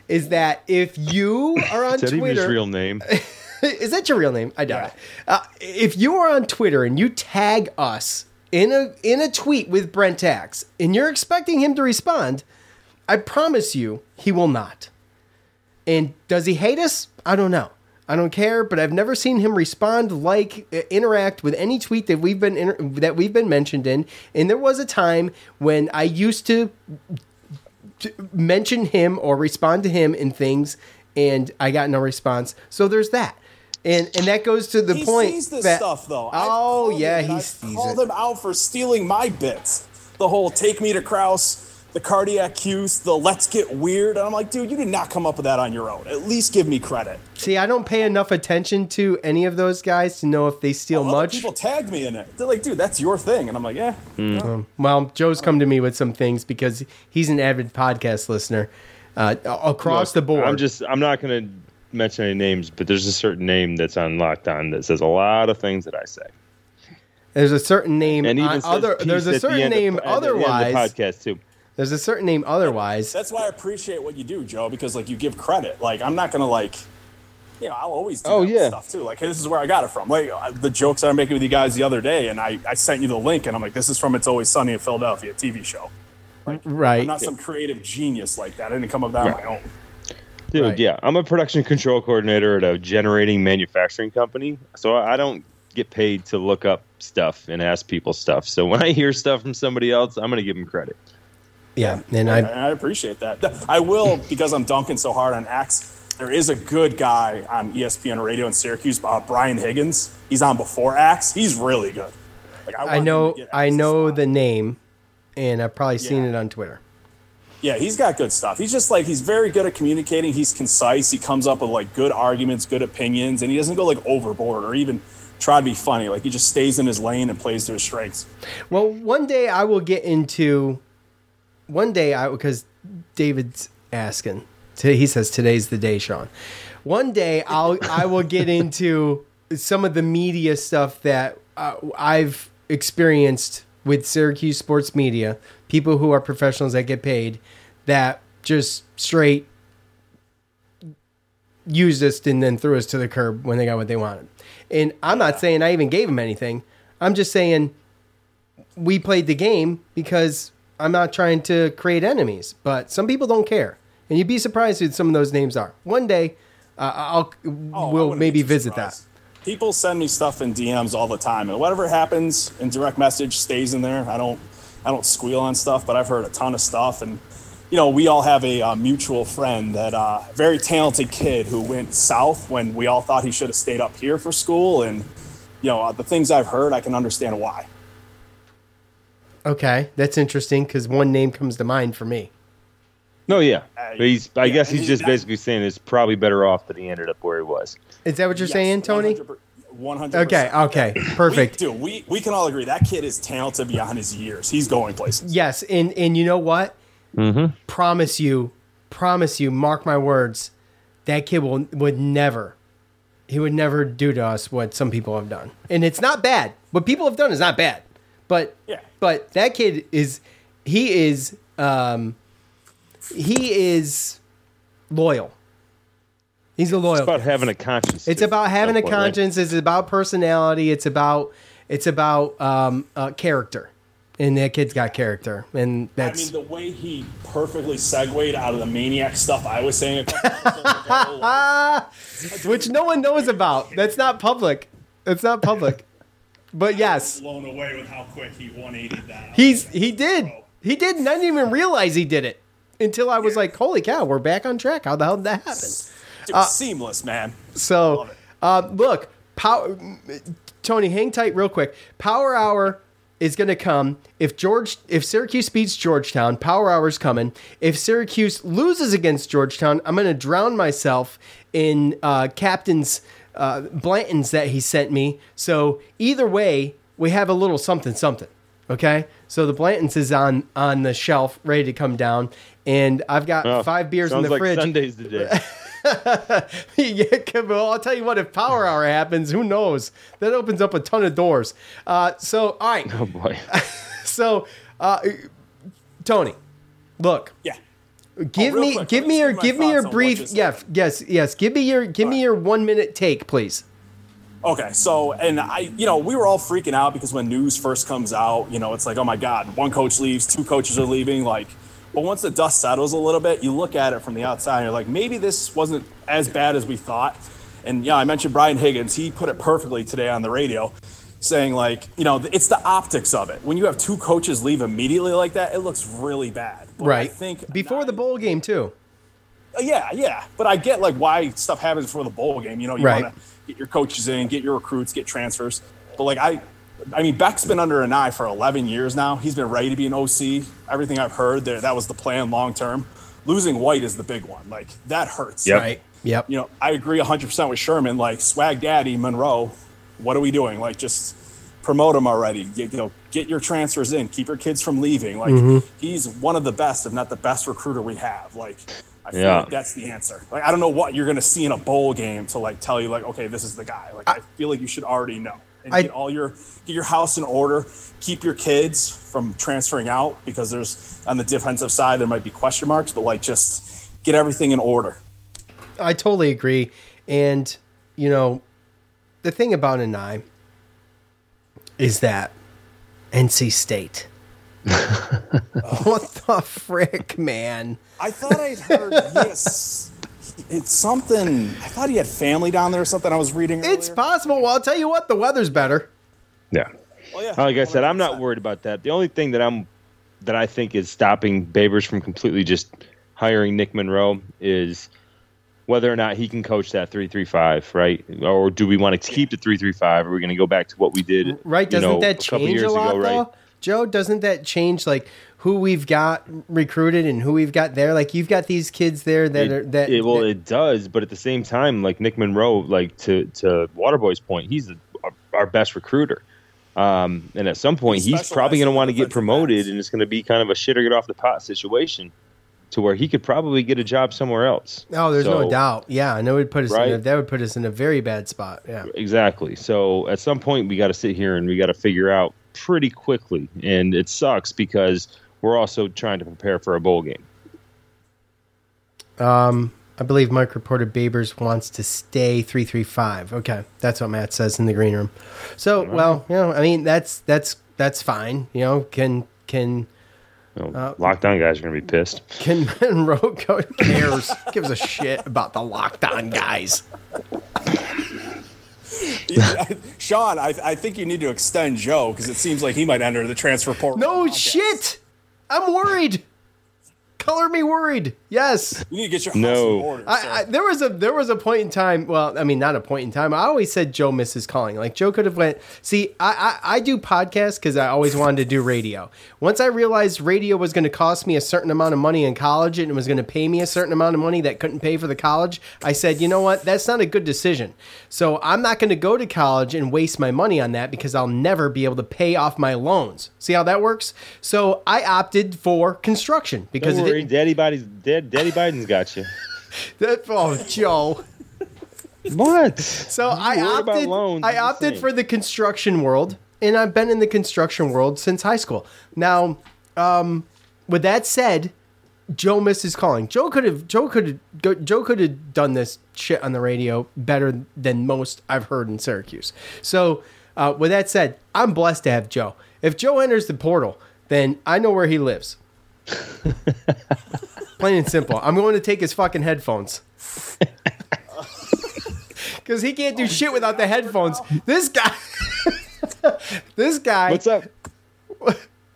is that if you are on Is that even his real name? is that your real name? I doubt it. Uh, if you are on Twitter and you tag us in a in a tweet with Brentax and you're expecting him to respond, I promise you he will not. And does he hate us? I don't know. I don't care, but I've never seen him respond, like, uh, interact with any tweet that we've been inter- that we've been mentioned in. And there was a time when I used to mention him or respond to him in things, and I got no response. So there's that, and and that goes to the he point sees this that stuff though. I've oh yeah, him, he I've sees called it. him out for stealing my bits. The whole "take me to Kraus," the cardiac Cuse, the "let's get weird," and I'm like, dude, you did not come up with that on your own. At least give me credit. See, I don't pay enough attention to any of those guys to know if they steal Other much. people tagged me in it. They're like, dude, that's your thing, and I'm like, yeah. Well, Joe's come to me with some things because he's an avid podcast listener uh, across the board. I'm just I'm not going to mention any names, but there's a certain name that's on Locked On that says a lot of things that I say. there's a certain name. And even on other, there's a certain end of- name at the end of the otherwise. podcast too. There's a certain name otherwise. That's why I appreciate what you do, Joe, because like you give credit. Like I'm not gonna like, you know, I'll always do Oh, yeah. stuff too. Like hey, this is where I got it from. Like uh, the jokes I'm making with you guys the other day, and I, I sent you the link, and I'm like, this is from It's Always Sunny in Philadelphia TV show. Right. I'm not some creative genius like that. I didn't come up with that on my own. Dude, Right. yeah, I'm a production control coordinator at a generating manufacturing company, so I don't get paid to look up stuff and ask people stuff. So when I hear stuff from somebody else, I'm going to give them credit. yeah, and And I I appreciate that. I will because I'm dunking so hard on Axe. There is a good guy on ESPN radio in Syracuse, uh, Brian Higgins. He's on before Axe. He's really good. Like, I want him know I know the name, and I've probably seen it on Twitter. Yeah, he's got good stuff. He's just like he's very good at communicating. He's concise. He comes up with like good arguments, good opinions, and he doesn't go like overboard or even try to be funny. Like he just stays in his lane and plays to his strengths. Well, one day I will get into. One day I because David's asking. He says today's the day, Sean. One day I'll I will get into some of the media stuff that uh, I've experienced with Syracuse sports media. People who are professionals that get paid that just straight used us and then threw us to the curb when they got what they wanted. And I'm not saying I even gave them anything. I'm just saying we played the game because I'm not trying to create enemies, but some people don't care. And you'd be surprised who some of those names are. One day, uh, I'll Oh, we'll maybe visit surprised. People send me stuff in DMs all the time, and whatever happens in direct message stays in there. I don't, I don't squeal on stuff, but I've heard a ton of stuff, and you know, we all have a uh, mutual friend that uh, very talented kid who went south when we all thought he should have stayed up here for school, and you know, uh, the things I've heard, I can understand why. Okay, that's interesting because one name comes to mind for me. No, yeah, Uh, he's. I yeah, guess and he's just that- basically saying it's probably better off that he ended up where he was. Is that what you're saying, Tony? One hundred. Okay, okay, perfect. Dude, we we can all agree that kid is talented beyond his years. He's going places. Yes, and and you know what? Mm-hmm. Promise you, promise you, mark my words, that kid will would never, he would never do to us what some people have done, and it's not bad. What people have done is not bad, but Yeah. but that kid is, he is, um, he is loyal. He's a loyal. It's about kid. having a conscience. It's too, about at having a some point, right? conscience. It's about personality. It's about it's about um, uh, character, and that kid's got character, and I that's mean, the way he perfectly segued out of the maniac stuff I was saying a couple ago, like, which no one knows about. That's not public. That's not public. But yes, blown away with how quick he 180 that. he's he did he did, and I didn't even realize he did it until I was like, "Holy cow, we're back on track! How the hell did that happen?" Dude, seamless, man. So, uh, look, power, Tony, hang tight real quick. Power Hour is going to come if George, if Syracuse beats Georgetown. Power Hour's coming. If Syracuse loses against Georgetown, I'm going to drown myself in uh, Captain's uh, Blanton's that he sent me. So either way, we have a little something, something. Okay, so the Blanton's is on on the shelf, ready to come down, and I've got Oh, five beers in the like fridge. Sundays today. yeah, well, I'll tell you what. If Power Hour happens, who knows? That opens up a ton of doors. Uh, so, all right. Oh boy. So, uh, Tony, look. Yeah. Give Oh, me, quick, give me me your, give me your thoughts on what brief. Yeah, yes, yes. Give me your, give me your one minute take, please. Okay, so and I, you know, we were all freaking out because when news first comes out, you know, it's like, oh my God, one coach leaves, two coaches are leaving. Like, but once the dust settles a little bit, you look at it from the outside, and you're like, maybe this wasn't as bad as we thought. And yeah, I mentioned Brian Higgins. He put it perfectly today on the radio, saying like, you know, it's the optics of it. When you have two coaches leave immediately like that, it looks really bad. But I Right. think Before the bowl game too. Yeah, yeah. But I get like why stuff happens before the bowl game. You know, you Right. want to get your coaches in, get your recruits, get transfers. But like I, I mean, Beck's been under Anae for 11 years now. He's been ready to be an OC. Everything I've heard, there that was the plan long term. Losing White is the big one. Like that hurts. Yep. Right. Yep. You know, I agree 100% with Sherman. Like Swag Daddy Monroe, what are we doing? Like just promote him already. You, you know, get your transfers in. Keep your kids from leaving. Like Mm-hmm. he's one of the best, if not the best recruiter we have. Like I feel Yeah. like that's the answer. Like I don't know what you're gonna see in a bowl game to like tell you like, okay, this is the guy. Like I, feel like you should already know. And I- get all your get your house in order. Keep your kids from transferring out because there's on the defensive side there might be question marks, but like just get everything in order. I totally agree. And, you know, the thing about Anae is that NC State. what the frick, man? I thought I'd heard yes. It's something. I thought he had family down there or something. I was reading. It's earlier. possible. Well, I'll tell you what, the weather's better. Yeah. Oh, yeah. Like I said, I'm not worried about that. The only thing that I'm that I think is stopping Babers from completely just hiring Nick Monroe is whether or not he can coach that three three five, right? Or do we want to keep the three three five? Are we going to go back to what we did? Right? you Doesn't know, that a couple change years a lot, ago, right? Though? Joe, doesn't that change like who we've got recruited and who we've got there? Like you've got these kids there that it, are that. it- well, that- it does, but at the same time, like Nick Monroe, like to to Waterboy's point, he's the, our, our best recruiter. Um, and at some point, He he's probably going to want to get promoted, backs. and it's going to be kind of a shit or get off the pot situation, to where he could probably get a job somewhere else. oh, there's no doubt. Yeah, and that would put us in a, that would put us in a very bad spot. Yeah. Exactly. So at some point, we got to sit here and we got to figure out pretty quickly, and it sucks because we're also trying to prepare for a bowl game. Um, I believe Mike reported Babers wants to stay three three five. Okay, that's what Matt says in the green room. So, well, you know, I mean, that's that's that's fine. You know, can can Uh, Locked On guys are going to be pissed. can Monroe go? Who cares? Gives a shit about the Locked On guys. Sean, I, I think you need to extend Joe because it seems like he might enter the transfer portal. No shit. I'm worried. Color me worried. Yes. You need to get your house No. in order. I, I, there was a there was a point in time. Well, I mean, not a point in time. I always said Joe misses calling. Like Joe could have went. See, I I, I do podcasts because I always wanted to do radio. Once I realized radio was going to cost me a certain amount of money in college and it was going to pay me a certain amount of money that couldn't pay for the college, I said, you know what? That's not a good decision. So I'm not going to go to college and waste my money on that because I'll never be able to pay off my loans. See how that works? So I opted for construction because Don't it didn't. Daddy Biden's dead. Daddy Biden's got you. That, oh, Joe. What? So I opted. I opted for the construction world, and I've been in the construction world since high school. Now, um, with that said, Joe misses calling. Joe could have. Joe could have. Joe could have done this shit on the radio better than most I've heard in Syracuse. So, uh, with that said, I'm blessed to have Joe. If Joe enters the portal, then I know where he lives. Plain and simple. I'm going to take his fucking headphones. Because he can't do shit without the headphones. This guy. this guy. What's up?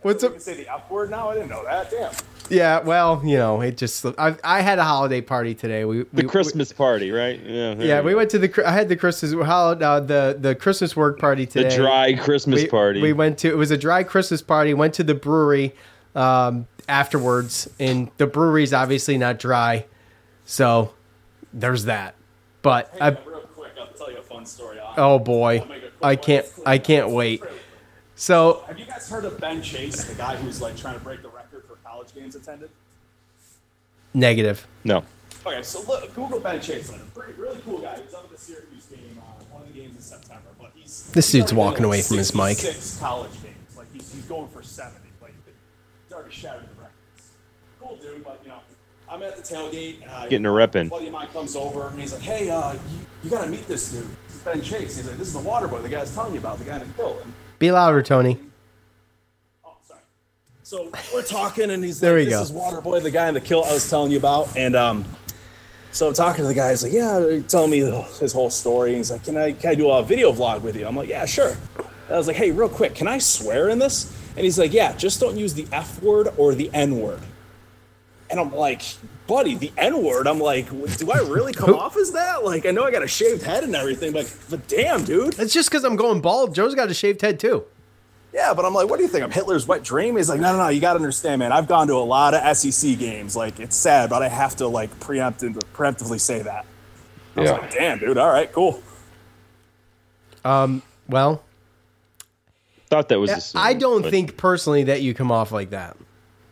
What's up? can say the F word now. I didn't know that. Damn. Yeah, well, you know, it just. I, I had a holiday party today. We, The we Christmas party, right? Yeah. yeah, we go. went to the. I had the Christmas hol- uh, the the Christmas work party today. the dry Christmas we, party. We went to. It was a dry Christmas party. Went to the brewery um, afterwards, and the brewery's obviously not dry, so there's that. But I, real quick, I'll tell you a fun story. oh boy, I can't. I can't wait. So Have you guys heard of Ben Chase, the guy who's like trying to break the record for college games attended? negative. no. Okay, so look, Google Ben Chase. Like, pretty, really cool guy. He's was up at the Syracuse game, uh, one of the games in September. But he's This dude's walking away from his mic. 66 college games. Like he's, he's going for seventy. Like he's already shattered the records. Cool dude, but you know, I'm at the tailgate. And, uh, Getting a rep in. buddy of mine comes over and he's like, "Hey, uh, you, you got to meet this dude. This is Ben Chase." He's like, "This is the water boy, the guy I was telling you about, the guy that killed him." Be louder, Tony. Oh, sorry. So we're talking, and he's There like, we "This go. is Waterboy, the guy in the kill I was telling you about." And um, so I'm talking to the guy. He's like, "Yeah," they're telling me his whole story. He's like, "Can I can I do a video vlog with you?" I'm like, "Yeah, sure." And I was like, "Hey, real quick, can I swear in this?" And he's like, "Yeah, just don't use the F word or the N word." And I'm like, buddy, the N word. I'm like, do I really come off as that? Like, I know I got a shaved head and everything, but but damn, dude. It's just because I'm going bald. Joe's got a shaved head too. Yeah, but I'm like, what do you think? I'm Hitler's wet dream? He's like, no, no, no. You got to understand, man. I've gone to a lot of SEC games. Like, it's sad, but I have to like preempt preemptively say that. I was Yeah. like, damn, dude. All right, cool. Um, Well, Thought that was. assumed, I don't but think personally that you come off like that.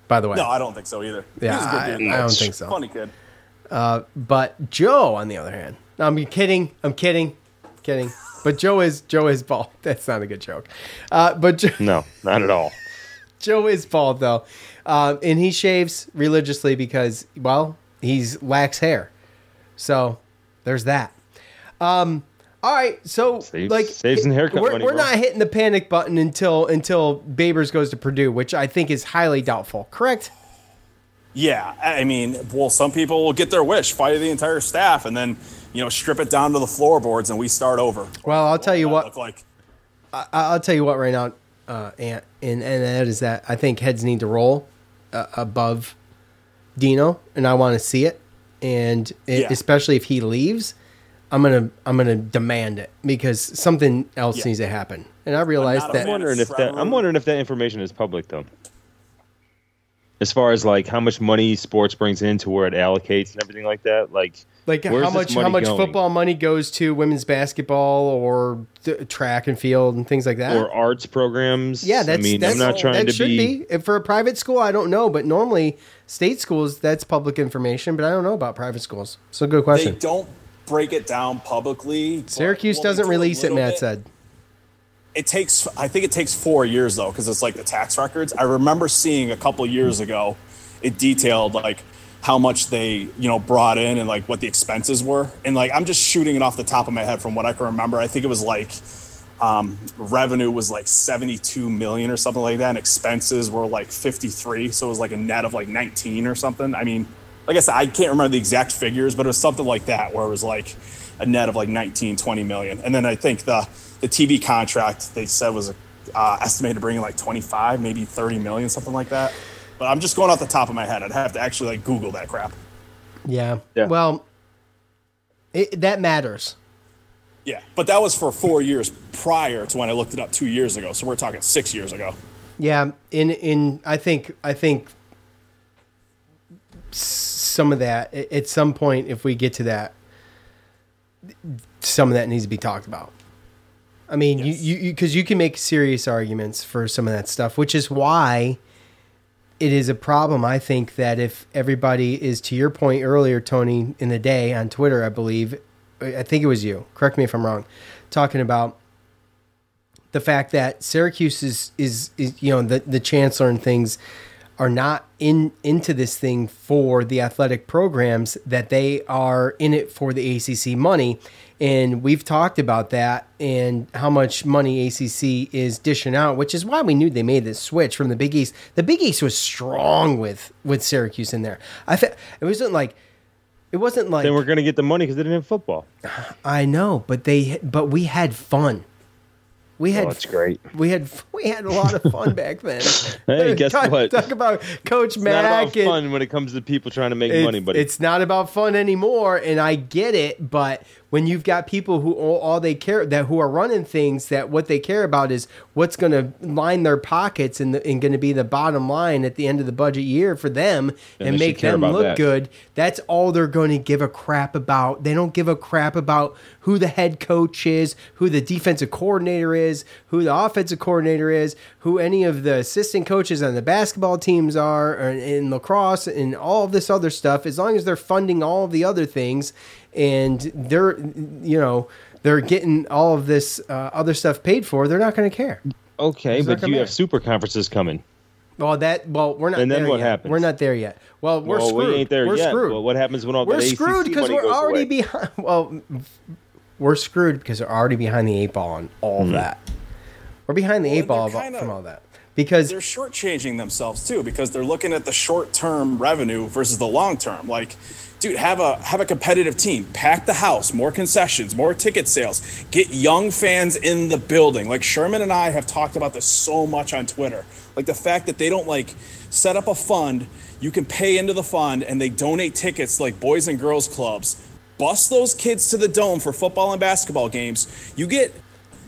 By the way, No, I don't think so either. Yeah, He's a good dude. I- I don't think so. Funny kid. but Joe, on the other hand, no, I'm kidding. I'm kidding, kidding. But Joe is Joe is bald. That's not a good joke. Uh, but Joe, No, not at all. Joe is bald though, um, and he shaves religiously because well, he's lacks hair. So there's that. Um, all right, so Saves- like saves in haircut we're, money, we're not hitting the panic button until until Babers goes to Purdue, which I think is highly doubtful. Correct? Yeah, I I mean, well, some people will get their wish, fire the entire staff, and then you know strip it down to the floorboards, and we start over. Well, I'll tell you What what. does that look like? I- I'll tell you what right now, uh, Ant, and and that is that I think heads need to roll uh, above Dino, and I want to see it, and it, Yeah. especially if he leaves, I'm gonna I'm gonna demand it because something else Yeah. needs to happen, and I realize not a that I'm fan. wondering if that. I'm wondering if that information is public though. As far as like how much money sports brings in to where it allocates and everything like that, like like how much how much going? football money goes to women's basketball or th- track and field and things like that. or arts programs. Yeah, that's I mean, that's I'm not trying that to should be. be. If for a private school. I don't know, but normally state schools that's public information. But I don't know about private schools. So good They question. don't break it down publicly. Syracuse doesn't do release it. Matt bit- said. it takes i think it takes four years though because it's like the tax records i remember seeing a couple years ago it detailed like how much they you know brought in and like what the expenses were and like i'm just shooting it off the top of my head from what i can remember i think it was like um, revenue was like 72 million or something like that and expenses were like 53 so it was like a net of like 19 or something i mean like i said i can't remember the exact figures but it was something like that where it was like a net of like 19 20 million and then i think the the tv contract they said was uh, estimated to bring in like 25 maybe 30 million something like that but i'm just going off the top of my head i'd have to actually like google that crap Yeah. Yeah. Well, it, that matters. yeah but that was for four years prior to when i looked it up two years ago so we're talking six years ago Yeah. In in I think I think s- some of that at some point if we get to that, some of that needs to be talked about. I mean, Yes. you you because you, can make serious arguments for some of that stuff, which is why it is a problem. I think that if everybody is to your point earlier, Tony, in the day on Twitter, I believe, I think it was you. Correct me if I'm wrong, talking about the fact that Syracuse is is, is you know the the chancellor and things are not in into this thing for the athletic programs that they are in it for the ACC money. And we've talked about that and how much money ACC is dishing out which is why we knew they made this switch from the Big East. The Big East was strong with with Syracuse in there. I fe- it wasn't like it wasn't like Then we're gonna get the money because they didn't have football. I know but they but we had fun we had Oh, it's great. we had we had a lot of fun back then. Hey, guess talk, what? Talk about Coach It's Mack. not about and- fun when it comes to people trying to make money, but it's not about fun anymore, and I get it. But when you've got people who all, all they care that who are running things that what they care about is what's going to line their pockets and, and going to be the bottom line at the end of the budget year for them And and, make them look that. good. That's all they're going to give a crap about. They don't give a crap about who the head coach is, who the defensive coordinator is, who the offensive coordinator is, who any of the assistant coaches on the basketball teams are, or in lacrosse, and all this other stuff. As long as they're funding all the other things, and they're, you know, they're getting all of this uh, other stuff paid for, they're not going to care. Okay, It's but you have super conferences coming. Well, that well, we're not. And then there what yet. happens? We're not there yet. Well, we're well, screwed. we ain't there we're yet. screwed. But what happens when all we're that screwed because we're already away? behind. Well, we're screwed because we're already behind the eight ball on all Mm-hmm. that. We're behind the Well, eight ball kinda- from all that because they're shortchanging themselves too because they're looking at the short-term revenue versus the long-term. Like, dude, have a have a competitive team, pack the house, more concessions, more ticket sales, get young fans in the building. Like Sherman and I have talked about this so much on Twitter. Like the fact that they don't like set up a fund, you can pay into the fund, and they donate tickets like boys and girls clubs. Bust those kids to the dome for football and basketball games. You get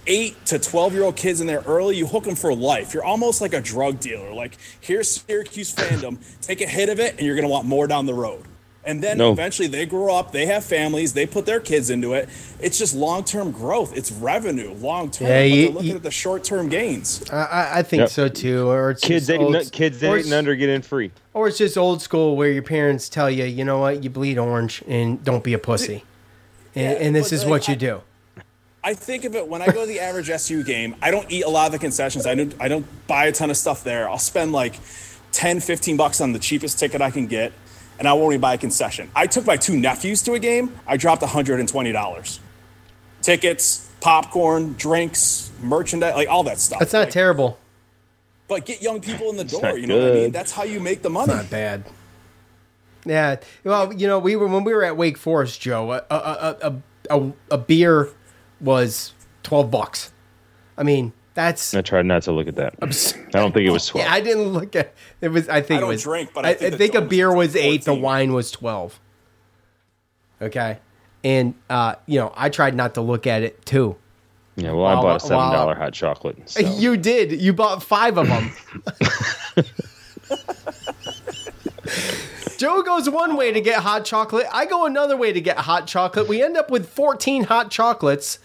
eight to 12 year old kids in there early, you hook them for life. You're almost like a drug dealer. Like, here's Syracuse fandom, take a hit of it, and you're going to want more down the road. And then No. eventually they grow up, they have families, they put their kids into it. It's just long term growth, it's revenue long term. Yeah, you- they're looking you- at the short term gains. I- I, I think Yep. so too. Or it's Kids eight, old, and, kids eight and under get in free. or it's just old school where your parents tell you, you know what, you bleed orange and don't be a pussy, and, Yeah, and this is like, what you I- do. I think of it when I go to the average SU game, I don't eat a lot of the concessions. I don't I don't buy a ton of stuff there. I'll spend like 10, 15 bucks on the cheapest ticket I can get, and I won't even buy a concession. I took my two nephews to a game, I dropped $120. Tickets, popcorn, drinks, merchandise, like all that stuff. That's not Like, terrible. But get young people in the door, you know what I mean? That's how you make the money. Not bad. Yeah. Well, you know, we were when we were at Wake Forest, Joe. A a a, a, a, a beer was twelve bucks. I mean, that's I tried not to look at that. I don't think it was twelve. yeah. I didn't look at it. Was I think I don't it was drink, but I I, think I the think a beer was was eight. The wine was twelve. Okay, and uh, you know, I tried not to look at it too. yeah, well, I bought a seven dollar hot chocolate. so- You did. You bought five of them. Joe goes one way to get hot chocolate. I go another way to get hot chocolate. We end up with 14 hot chocolates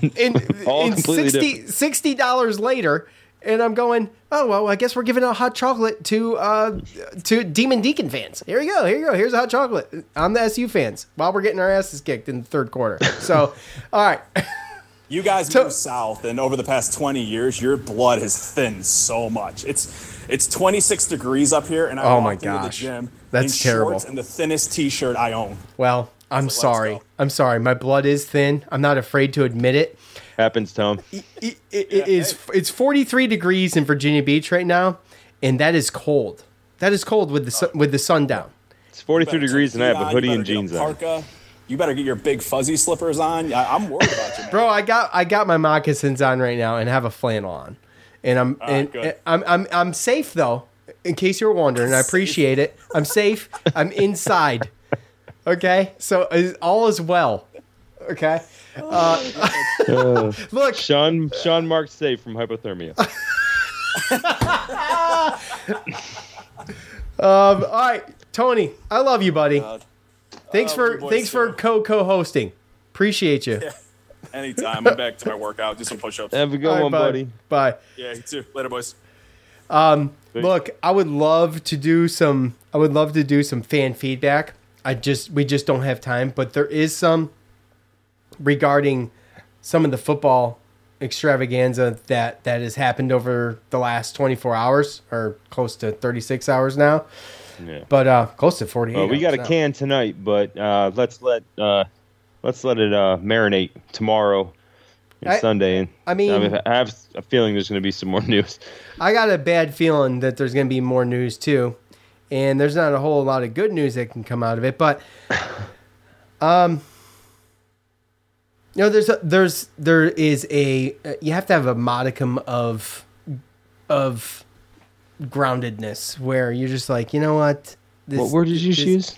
in, in 60 $60 later. And I'm going, oh, well, I guess we're giving out hot chocolate to uh, to Demon Deacon fans. Here you go. Here you go. Here's a hot chocolate. I'm the SU fans while we're getting our asses kicked in the third quarter. So, all right. You guys So- south, and over the past 20 years, your blood has thinned so much. It's it's 26 degrees up here, and I Oh my walked into the gosh. gym That's in terrible. shorts and the thinnest T-shirt I own. Well, I'm let's sorry. I'm sorry. My blood is thin. I'm not afraid to admit it. Happens, Tom. it, it, it is it's 43 degrees in Virginia Beach right now, and that is cold. That is cold with the sun, with the sun down. It's forty three degrees, and I have a hoodie and jeans on. parka. You better get your big fuzzy slippers on. I, I'm worried about you, man. Bro, I got I got my moccasins on right now and have a flannel on, and I'm and, and I'm I'm I'm safe though. In case you're wondering, I appreciate it. I'm safe. I'm inside. Okay, so uh, all is well. Okay. Uh, look, Sean Sean Mark safe from hypothermia. um, all right, Tony, I love you, buddy. Thanks Oh, for you boys thanks for co co-hosting. Appreciate you. Anytime. I'm back to my workout. Do some push-ups. Have a good All right, one, bud. buddy. Bye. Yeah, you too. Later, boys. Look, I would love to do some. I would love to do some fan feedback. I just we just don't have time, but there is some regarding some of the football extravaganza that that has happened over the last 24 hours or close to 36 hours now. Yeah. But uh close to 48. Well, we got a now. can tonight, but uh, let's let uh, let's let it uh, marinate tomorrow and I- Sunday. And I mean- I have a feeling there's going to be some more news. I got a bad feeling that there's going to be more news too, and there's not a whole lot of good news that can come out of it. But, um, you know, there's a, there's there is a you have to have a modicum of of groundedness where you're just like, you know what? This, What word did you this- use?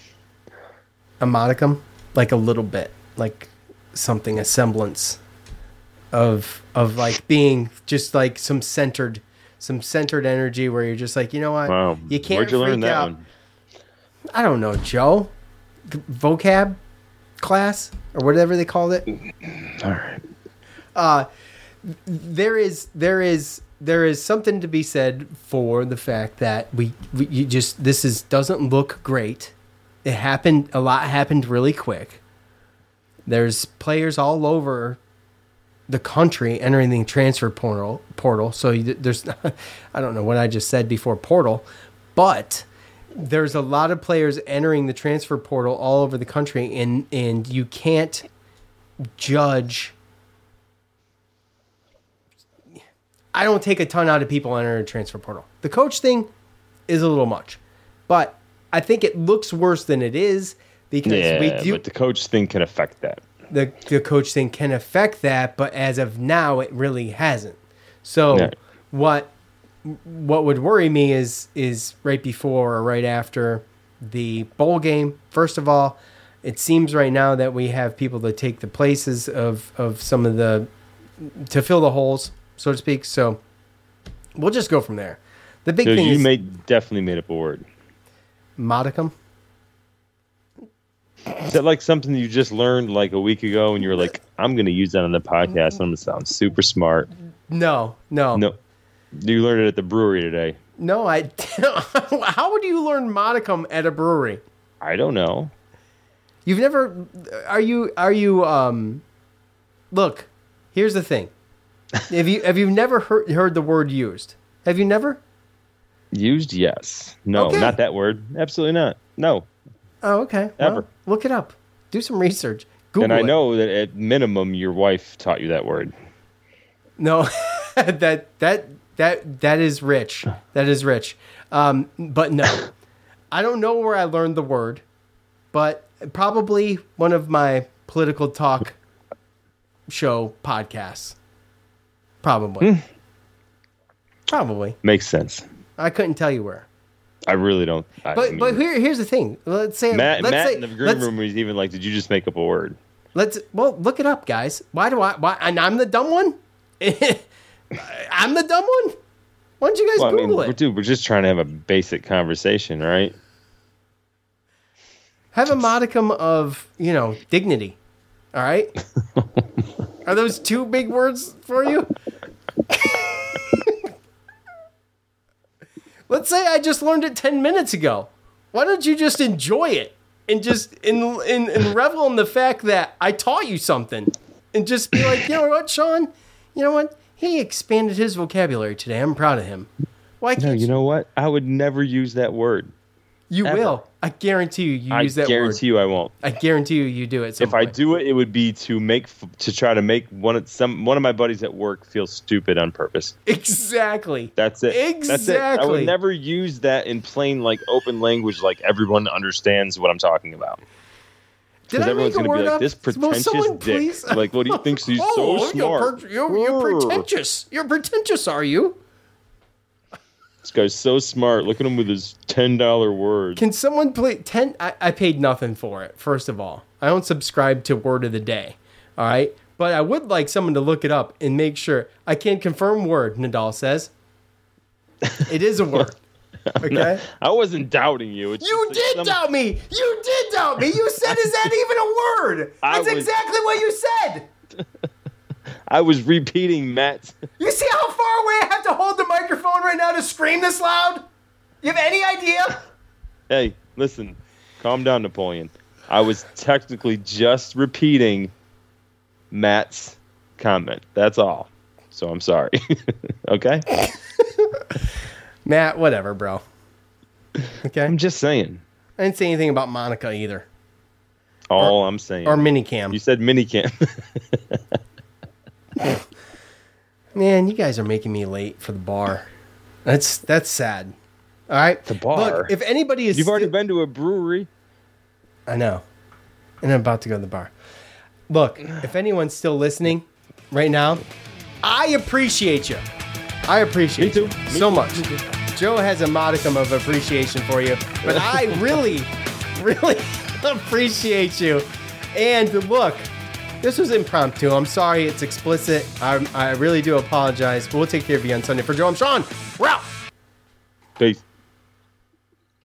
A modicum, like a little bit, like something, a semblance of of like being just like some centered, some centered energy where you're just like, you know what, Wow. you can't Where'd you learn that out. one? I don't know, Joe. Vocab class or whatever they called it. all right uh there is there is there is something to be said for the fact that we, we you just this is doesn't look great. It happened a lot happened really quick. There's players all over the country entering the transfer portal portal. So there's I don't know what I just said before portal, but there's a lot of players entering the transfer portal all over the country and and you can't judge I don't take a ton out of people entering transfer portal. The coach thing is a little much, but I think it looks worse than it is because Yeah, we do but the coach thing can affect that. the the coach thing can affect that, but as of now, it really hasn't. So Yeah. what what would worry me is is right before or right after the bowl game. First of all, it seems right now that we have people to take the places of of some of the to fill the holes, so to speak. So we'll just go from there. The big So thing you is made definitely made up a word. modicum. Is that like something you just learned like a week ago and you were like, I'm going to use that on the podcast and I'm going to sound super smart? No, no, No. You learned it at the brewery today. no. I. How would you learn modicum at a brewery? I don't know. You've never are you are you um look, here's the thing. have you have you never heard heard the word used? Have you never? Used, yes. No, Okay. not that word. Absolutely not. No. Oh, okay. Well, Ever. look it up. Do some research. Google and I it. know that at minimum your wife taught you that word. No, that that that that is rich. That is rich. Um, but no, I don't know where I learned the word, but probably one of my political talk show podcasts. Probably. Hmm. Probably. Makes sense. I couldn't tell you where. I really don't. I But mean, but here here's the thing. Let's say Matt, let's Matt say, in the green room was even like, "Did you just make up a word?" Let's well look it up, guys. Why do I? Why? And I'm the dumb one. I'm the dumb one. Why don't you guys Well, I mean, Google we're, it? dude, we're just trying to have a basic conversation, right? Have a modicum of you know dignity. All right. Are those two big words for you? Let's say I just learned it ten minutes ago. Why don't you just enjoy it and just in in and revel in the fact that I taught you something, and just be like, you know what, Sean, you know what, he expanded his vocabulary today. I'm proud of him. Why can't No, you know what? I would never use that word. You ever. will. I guarantee you. You I use that guarantee word. you, I won't. I guarantee you. You do it. If I do it, it would be to make to try to make one of some one of my buddies at work feel stupid on purpose. exactly. That's it. That's it. I would never use that in plain like open language, like everyone understands what I'm talking about. I everyone's gonna be like, up? "This pretentious dick." please- Like, what do you think he's so oh, You're, smart? per- you're, you're pretentious. You're pretentious, are you? This guy's so smart. Look at him with his ten dollar word. Can someone play ten? I, I paid nothing for it. First of all, I don't subscribe to Word of the Day. All right, but I would like someone to look it up and make sure. I can confirm word. Nadal says it is a word. Okay. I wasn't doubting you. It's You did some- doubt me. You did doubt me. You said, "Is that even a word?" That's was- exactly what you said. I was repeating Matt's. You see how far away I have to hold the microphone right now to scream this loud? You have any idea? Hey, listen, calm down, Napoleon. I was technically just repeating Matt's comment. That's all. So I'm sorry. okay? Matt, whatever, bro. Okay. I'm just saying. I didn't say anything about Monica either. All I'm saying. Or minicam. you said minicam. Man, you guys are making me late for the bar. That's that's sad. All right. The bar? Look, if anybody is You've already been to a brewery. I know. And I'm about to go to the bar. Look, if anyone's still listening right now, I appreciate you. I appreciate Me you too. Me so too. much. Joe has a modicum of appreciation for you, but I really, really appreciate you. And look, this was impromptu. I'm sorry, it's explicit. I, I really do apologize. But we'll take care of you on Sunday. For Joe, I'm Sean. We're out. Peace.